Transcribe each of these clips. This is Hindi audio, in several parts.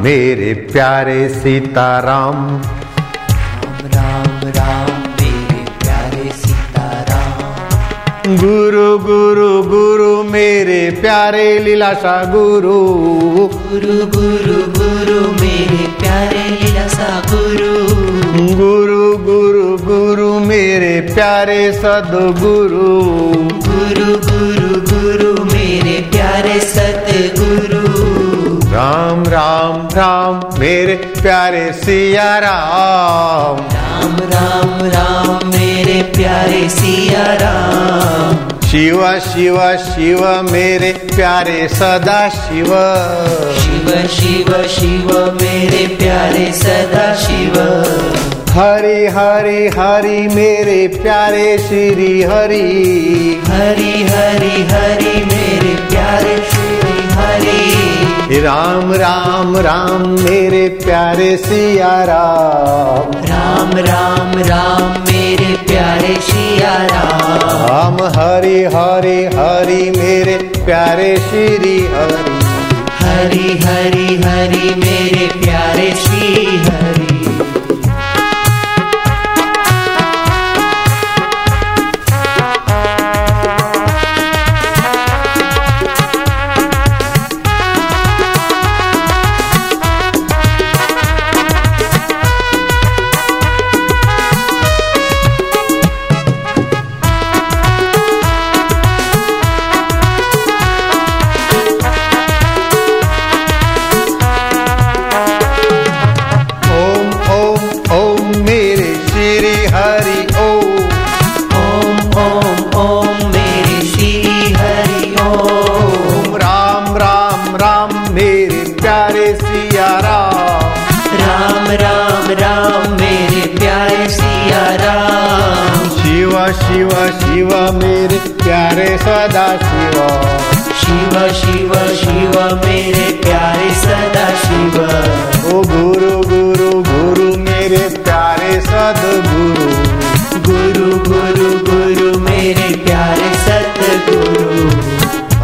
राम राम राम मेरे प्यारे सीताराम। राम राम मेरे प्यारे सीताराम। गुरु गुरु गुरु मेरे प्यारे लीलाशा गुरु। गुरु गुरु गुरु मेरे प्यारे लीलासा गुरु। गुरु गुरु गुरु मेरे प्यारे सदगुरु। गुरु गुरु गुरु मेरे प्यारे सतगुरु राम राम राम मेरे प्यारे सिया राम। राम राम राम मेरे प्यारे सिया राम। शिव शिव शिव मेरे प्यारे सदा शिव। शिव शिव शिव मेरे प्यारे सदा शिव। हरि हरि हरि मेरे प्यारे श्री हरि। हरि हरि हरि राम राम राम मेरे प्यारे सिया राम राम राम राम मेरे प्यारे सिया राम राम हरि हरि हरि मेरे प्यारे श्री हरि। हरि हरि हरि मेरे प्यारे श्री हरि। शिव शिव मेरे प्यारे सदा शिव। शिव शिव शिव मेरे प्यारे सदा शिव। ओ गुरु गुरु गुरु मेरे प्यारे सदगुरु। गुरु गुरु गुरु मेरे प्यारे सतगुरु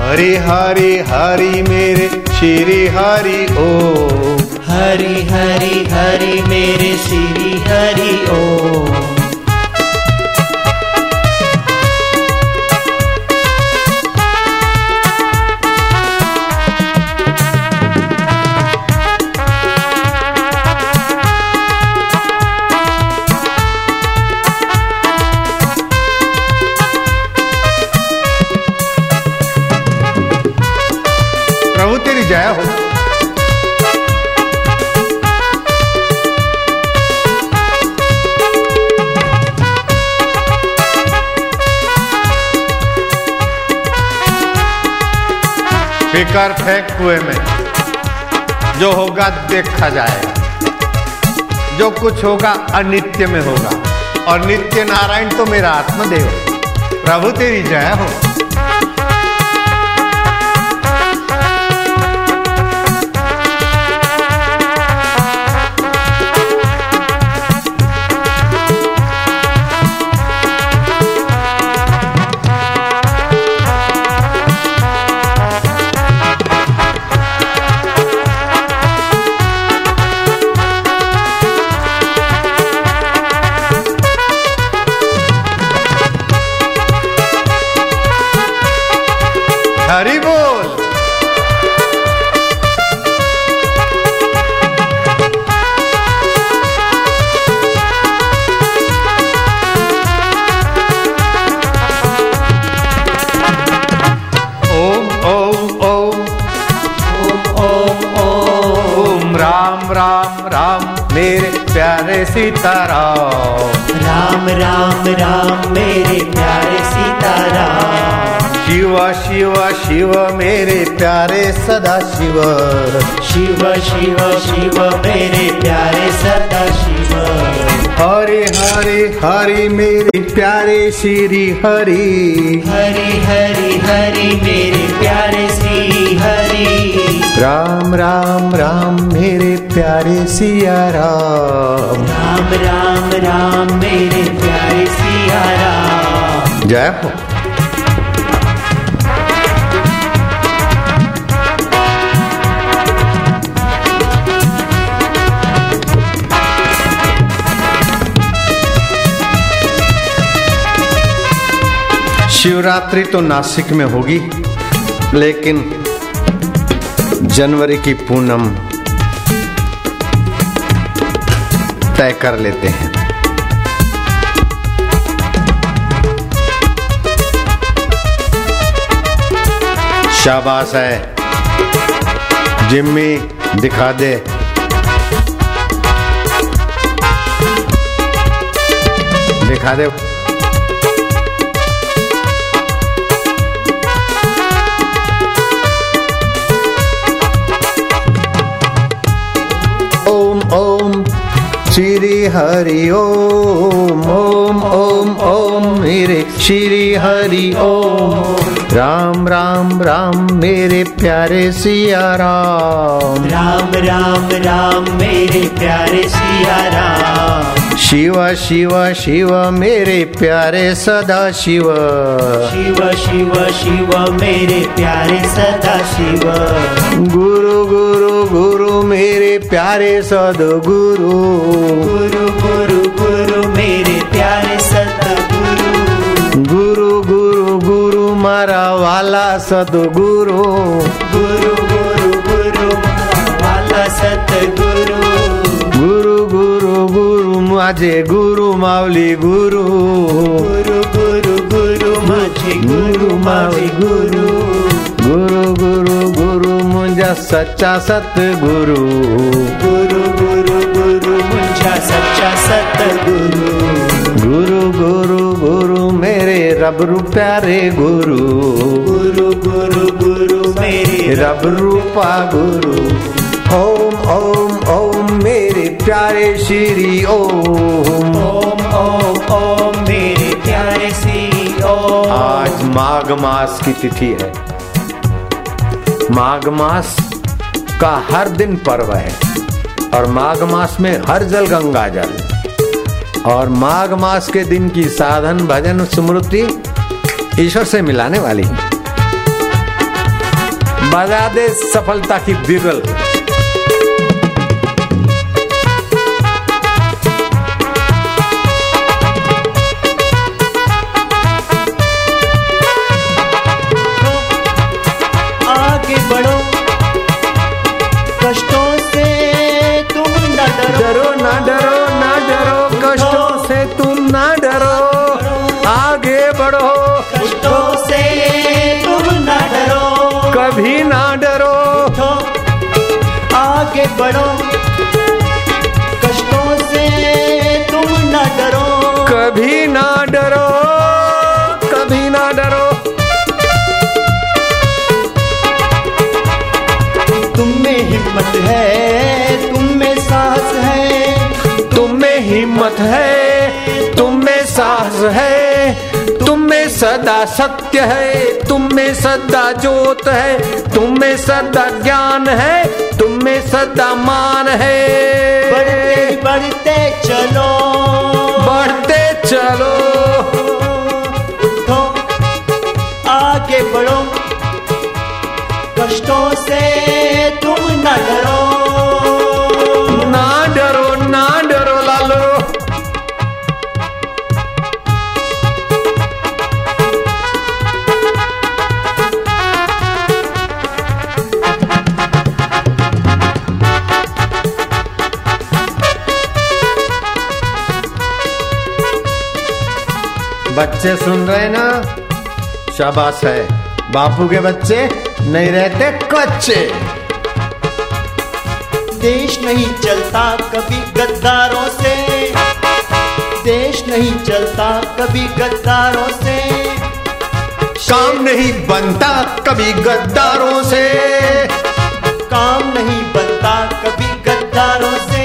हरि हरि हरि मेरे श्री हरि ओ। हरि हरि हरि मेरे श्री हरि ओम बेकार फेंक कुएँ में। जो होगा देखा जाएगा जो कुछ होगा अनित्य में होगा। और नित्य नारायण तो मेरा आत्मदेव प्रभु तेरी जय हो। हरि बोल। ओम ओम ओम। ओम ओम राम राम राम, मेरे प्यारे सीताराम। राम राम राम, मेरे प्यारे सीताराम। शिव शिव शिव मेरे प्यारे सदा शिव। शिव शिव शिव मेरे प्यारे सदा शिव। हरे हरे हरे मेरे प्यारे श्री हरि। हरि हरि हरि मेरे प्यारे श्री हरि। राम राम राम मेरे प्यारे सिया राम राम राम राम मेरे प्यारे सिया राम जय हो। शिवरात्रि तो नासिक में होगी, लेकिन जनवरी की पूनम तय कर लेते हैं। शाबाश है। जिम्मी दिखा दे। दिखा दे। श्री हरि ओम ओम ओम ओम मेरे श्री हरि ओम। राम राम राम मेरे प्यारे सिया राम। राम राम राम मेरे प्यारे सिया राम। शिव शिव शिव मेरे प्यारे सदा शिव। शिव शिव शिव मेरे प्यारे सदा शिव। गुरु गुरु गुरु मेरे प्यारे सदगुरु गुरु गुरु गुरु मेरे प्यारे सतगुरु गुरु गुरु गुरु मारा वाला सदगुरु गुरु गुरु गुरु वाला सतगुरु गुरु गुरु गुरु माझे गुरु माऊली गुरु गुरु गुरु गुरु माझे गुरु गुरु गुरु मुंहिंजा सच्चा सतगुरु। गुरु गुरु गुरु मुंहिंजा सच्चा सतगुरु। गुरु गुरु गुरु मेरे रबरू प्यारे गुरु। गुरु गुरु गुरु मेरे रब रूपा गुरु। ओम ओम ओम मेरे प्यारे श्री ओम। ओम ओम ओम मेरे प्यारे श्री ओम। आज माघ मास की तिथि है। माघ मास का हर दिन पर्व है और माघ मास में हर जल गंगा जल। और माघ मास के दिन की साधन, भजन, स्मृति ईश्वर से मिलाने वाली बजा दे सफलता की बिरल सदा सत्य है तुम में सदा जोत है तुम में सदा ज्ञान है तुम में सदा मान है। बढ़ते बढ़ते चलो। बढ़ते चलो। उठो आगे बढ़ो। कष्टों से तुम न डरो। बच्चे सुन रहे ना? शाबाश है। बापू के बच्चे नहीं रहते कच्चे। देश नहीं चलता कभी गद्दारों से। देश नहीं चलता कभी गद्दारों से। काम नहीं बनता कभी गद्दारों से। काम नहीं बनता कभी गद्दारों से।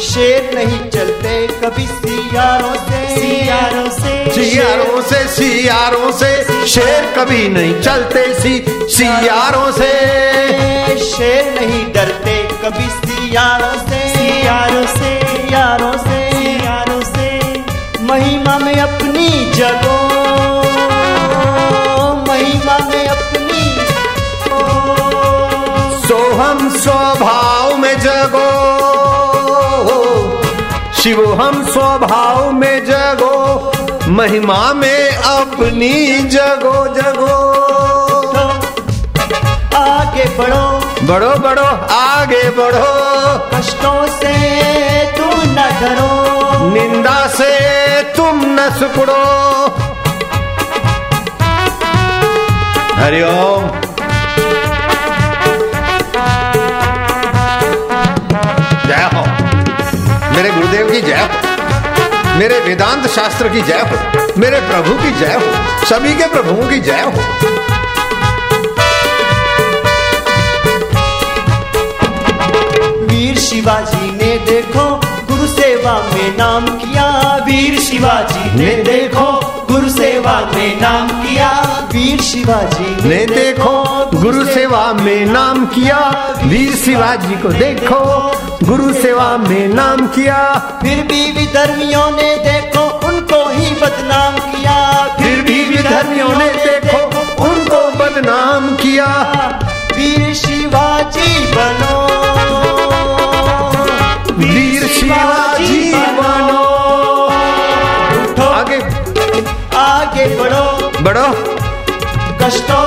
शेर नहीं चलते कभी सियारों से। सियारों से। सियारों से सियारों से। शेर कभी नहीं चलते सी सियारों से। शेर नहीं डरते कभी सियारों से। सियारों से सियारों से। सियारों से। महिमा में अपनी जगो शिव हम स्वभाव में जगो महिमा में अपनी जगो जगो। आगे बढ़ो। बढ़ो बढ़ो आगे बढ़ो। कष्टों से तुम न डरो। निंदा से तुम न सुकड़ो। हरिओम मेरे गुरुदेव की जय हो। मेरे वेदांत शास्त्र की जय हो। मेरे प्रभु की जय हो। सभी के प्रभुओं की जय हो। वीर शिवाजी ने देखो गुरु सेवा में नाम किया। वीर शिवाजी ने देखो गुरु सेवा में नाम किया। वीर शिवाजी ने देखो गुरु सेवा में नाम किया। वीर शिवाजी को देखो गुरु सेवा में नाम किया। फिर भी विधर्मियों ने देखो उनको ही बदनाम किया। फिर भी विधर्मियों ने देखो उनको बदनाम किया। वीर शिवाजी बनो। वीर शिवाजी बनो। उठो। आगे। आगे बढ़ो। बढ़ो। कष्टों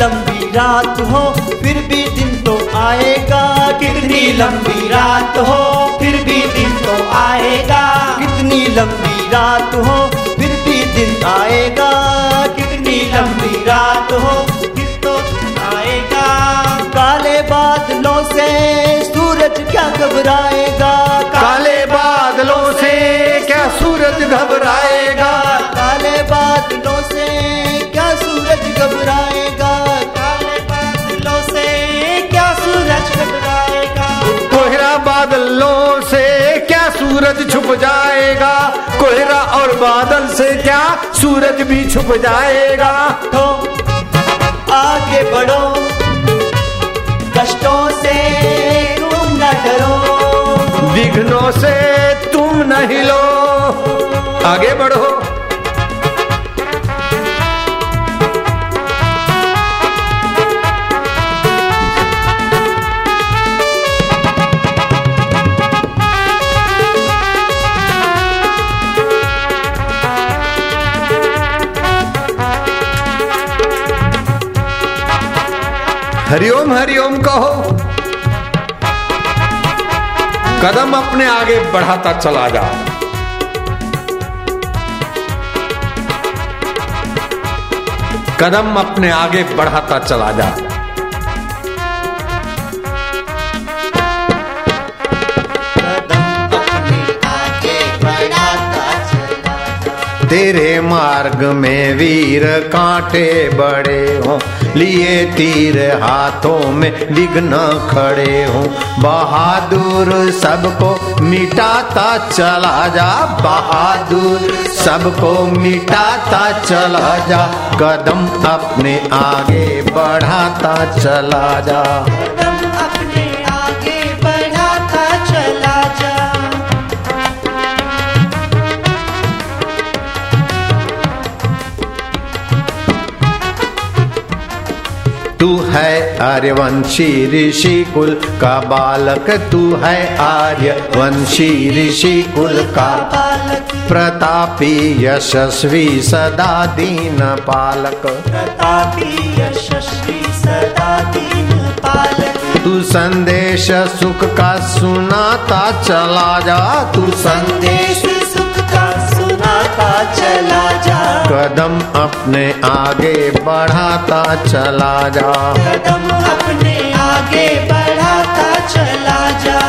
लंबी रात हो फिर भी दिन तो आएगा। कितनी लंबी रात हो फिर भी दिन तो आएगा। कितनी लंबी रात हो फिर भी दिन आएगा। कितनी लंबी रात हो फिर तो दिन आएगा। काले बादलों से सूरज क्या घबराएगा? काले बादलों से क्या सूरज घबराएगा? काले बादलों से क्या सूरज घबराएगा? सूरज छुप जाएगा, कोहरा और बादल से क्या सूरज भी छुप जाएगा? तो आगे बढ़ो, कष्टों से तुम न डरो, विघ्नों से तुम न हिलो आगे बढ़ो। हरिओम हरिओम कहो। कदम अपने आगे बढ़ाता चला जा। कदम अपने आगे बढ़ाता चला जा। तेरे मार्ग में वीर कांटे बड़े हों। लिए तीर हाथों में विघ्न खड़े हूँ। बहादुर सबको मिटाता चला जा, बहादुर सबको मिटाता चला जा। कदम अपने आगे बढ़ाता चला जा। है आर्यवंशी ऋषि कुल का बालक तू है आर्यवंशी ऋषि कुल का बालक प्रतापी यशस्वी सदा दीन पालक। प्रतापी यशस्वी सदा दीन पालक। तू संदेश सुख का सुनाता चला जा तू संदेश चला जा। कदम अपने आगे बढ़ाता चला जा। कदम अपने आगे बढ़ाता चला जा।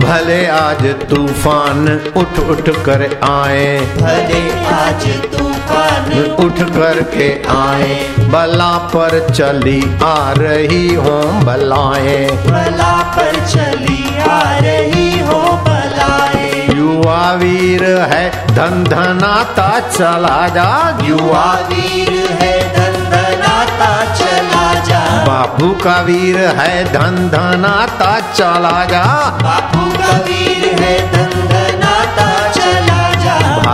भले आज तूफ़ान उठ उठ कर आए। भले आज तूफ़ान उठ करके आए बला पर चली आ रही हो बलाए। बला पर चली आ रही हो बलाए। युवा वीर है धन धनाता चला जा। युवा वीर है धन धनाता चला जा। बापू का वीर है धन धनाता चला जा। बापू का वीर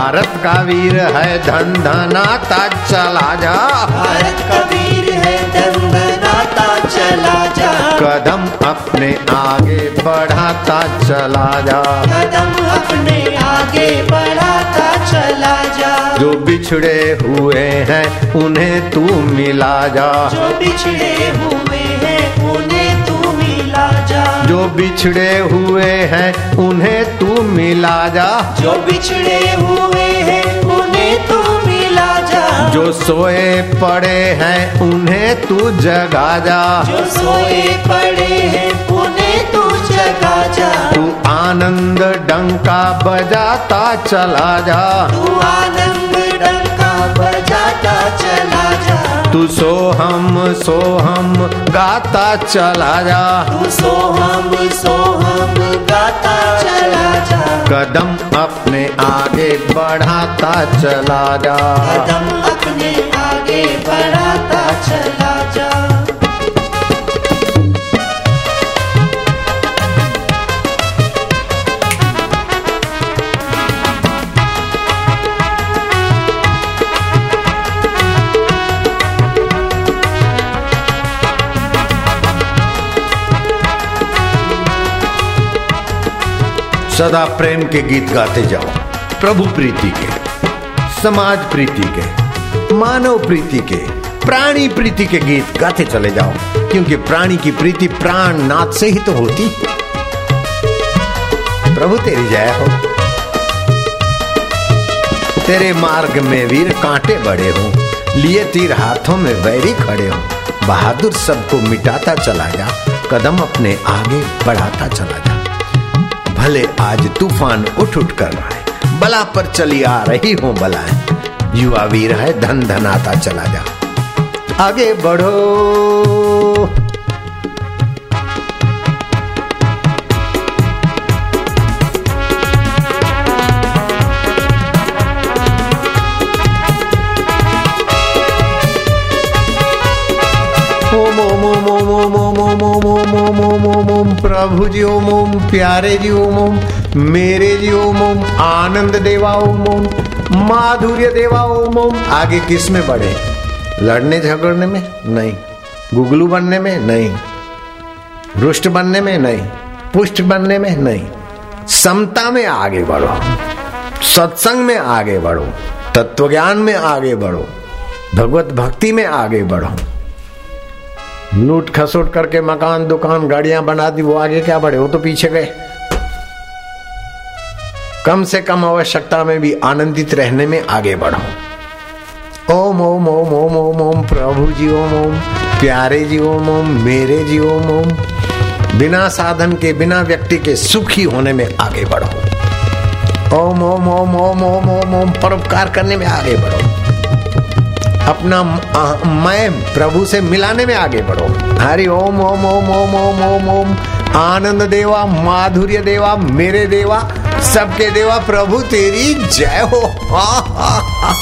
भारत का वीर है धन धनाता चला जा। भारत का वीर है धंधनाता चला जा। कदम अपने आगे बढ़ाता चला जा। कदम अपने आगे बढ़ाता चला जा। जो बिछड़े हुए हैं उन्हें तू मिला जा। जो बिछड़े हुए हैं उन्हें मिला जा। जो बिछड़े हुए हैं उन्हें तू मिला जा। जो बिछड़े हुए हैं उन्हें तू मिला जा। जो सोए पड़े हैं उन्हें तू जगा जा। जो सोए पड़े हैं उन्हें तू जगा जा। तू आनंद डंका बजाता चला जा। तू आनंद बजाता चला जा। तू सोहम सोहम गाता चला जा। तू सोहम सोहम गाता चला जा। कदम अपने आगे बढ़ाता चला जा। कदम अपने आगे बढ़ाता चला जा। सदा प्रेम के गीत गाते जाओ, प्रभु प्रीति के, समाज प्रीति के, मानव प्रीति के, प्राणी प्रीति के गीत गाते चले जाओ, क्योंकि प्राणी की प्रीति प्राण नाथ से ही तो होती है। प्रभु तेरी जय हो। तेरे मार्ग में वीर कांटे बड़े हो, लिए तीर हाथों में वैरी खड़े हो, बहादुर सबको मिटाता चला जा, कदम अपने आगे बढ़ाता चला जा। भले आज तूफ़ान उठ उठ कर आए, बला पर चली आ रही हो बलाएँ। युवा वीर है धन धनाता चला जा। आगे बढ़ो। ओम ओम ओम प्रभु जी ओम ओम प्यारे जी ओम ओम मेरे जी ओम ओम आनंद देवा ओम ओम माधुर्य देवा ओम ओम आगे किसमें बढ़े? लड़ने झगड़ने में? नहीं। गुगलू बनने में? नहीं। रुष्ट बनने में? नहीं। पुष्ट बनने में? नहीं। समता में आगे बढ़ो। सत्संग में आगे बढ़ो। तत्व ज्ञान में आगे बढ़ो। भगवत भक्ति में आगे बढ़ो। लूट खसोट करके मकान दुकान गाड़ियाँ बना दी वो आगे क्या बढ़े वो तो पीछे गए कम से कम आवश्यकता में भी आनंदित रहने में आगे बढ़ो ओम ओम ओम ओम ओम ओम प्रभु जी ओम ओम प्यारे जी ओम ओम मेरे जी ओम ओम बिना साधन के बिना व्यक्ति के सुखी होने में आगे बढ़ो ओम ओम ओम ओम ओम ओम ओम परोपकार करने में आगे बढ़ो अपना मैं प्रभु से मिलाने में आगे बढ़ो हरि ओम ओम ओम ओम ओम ओम ओम आनंद देवा माधुर्य देवा मेरे देवा सबके देवा प्रभु तेरी जय हो हा, हा, हा।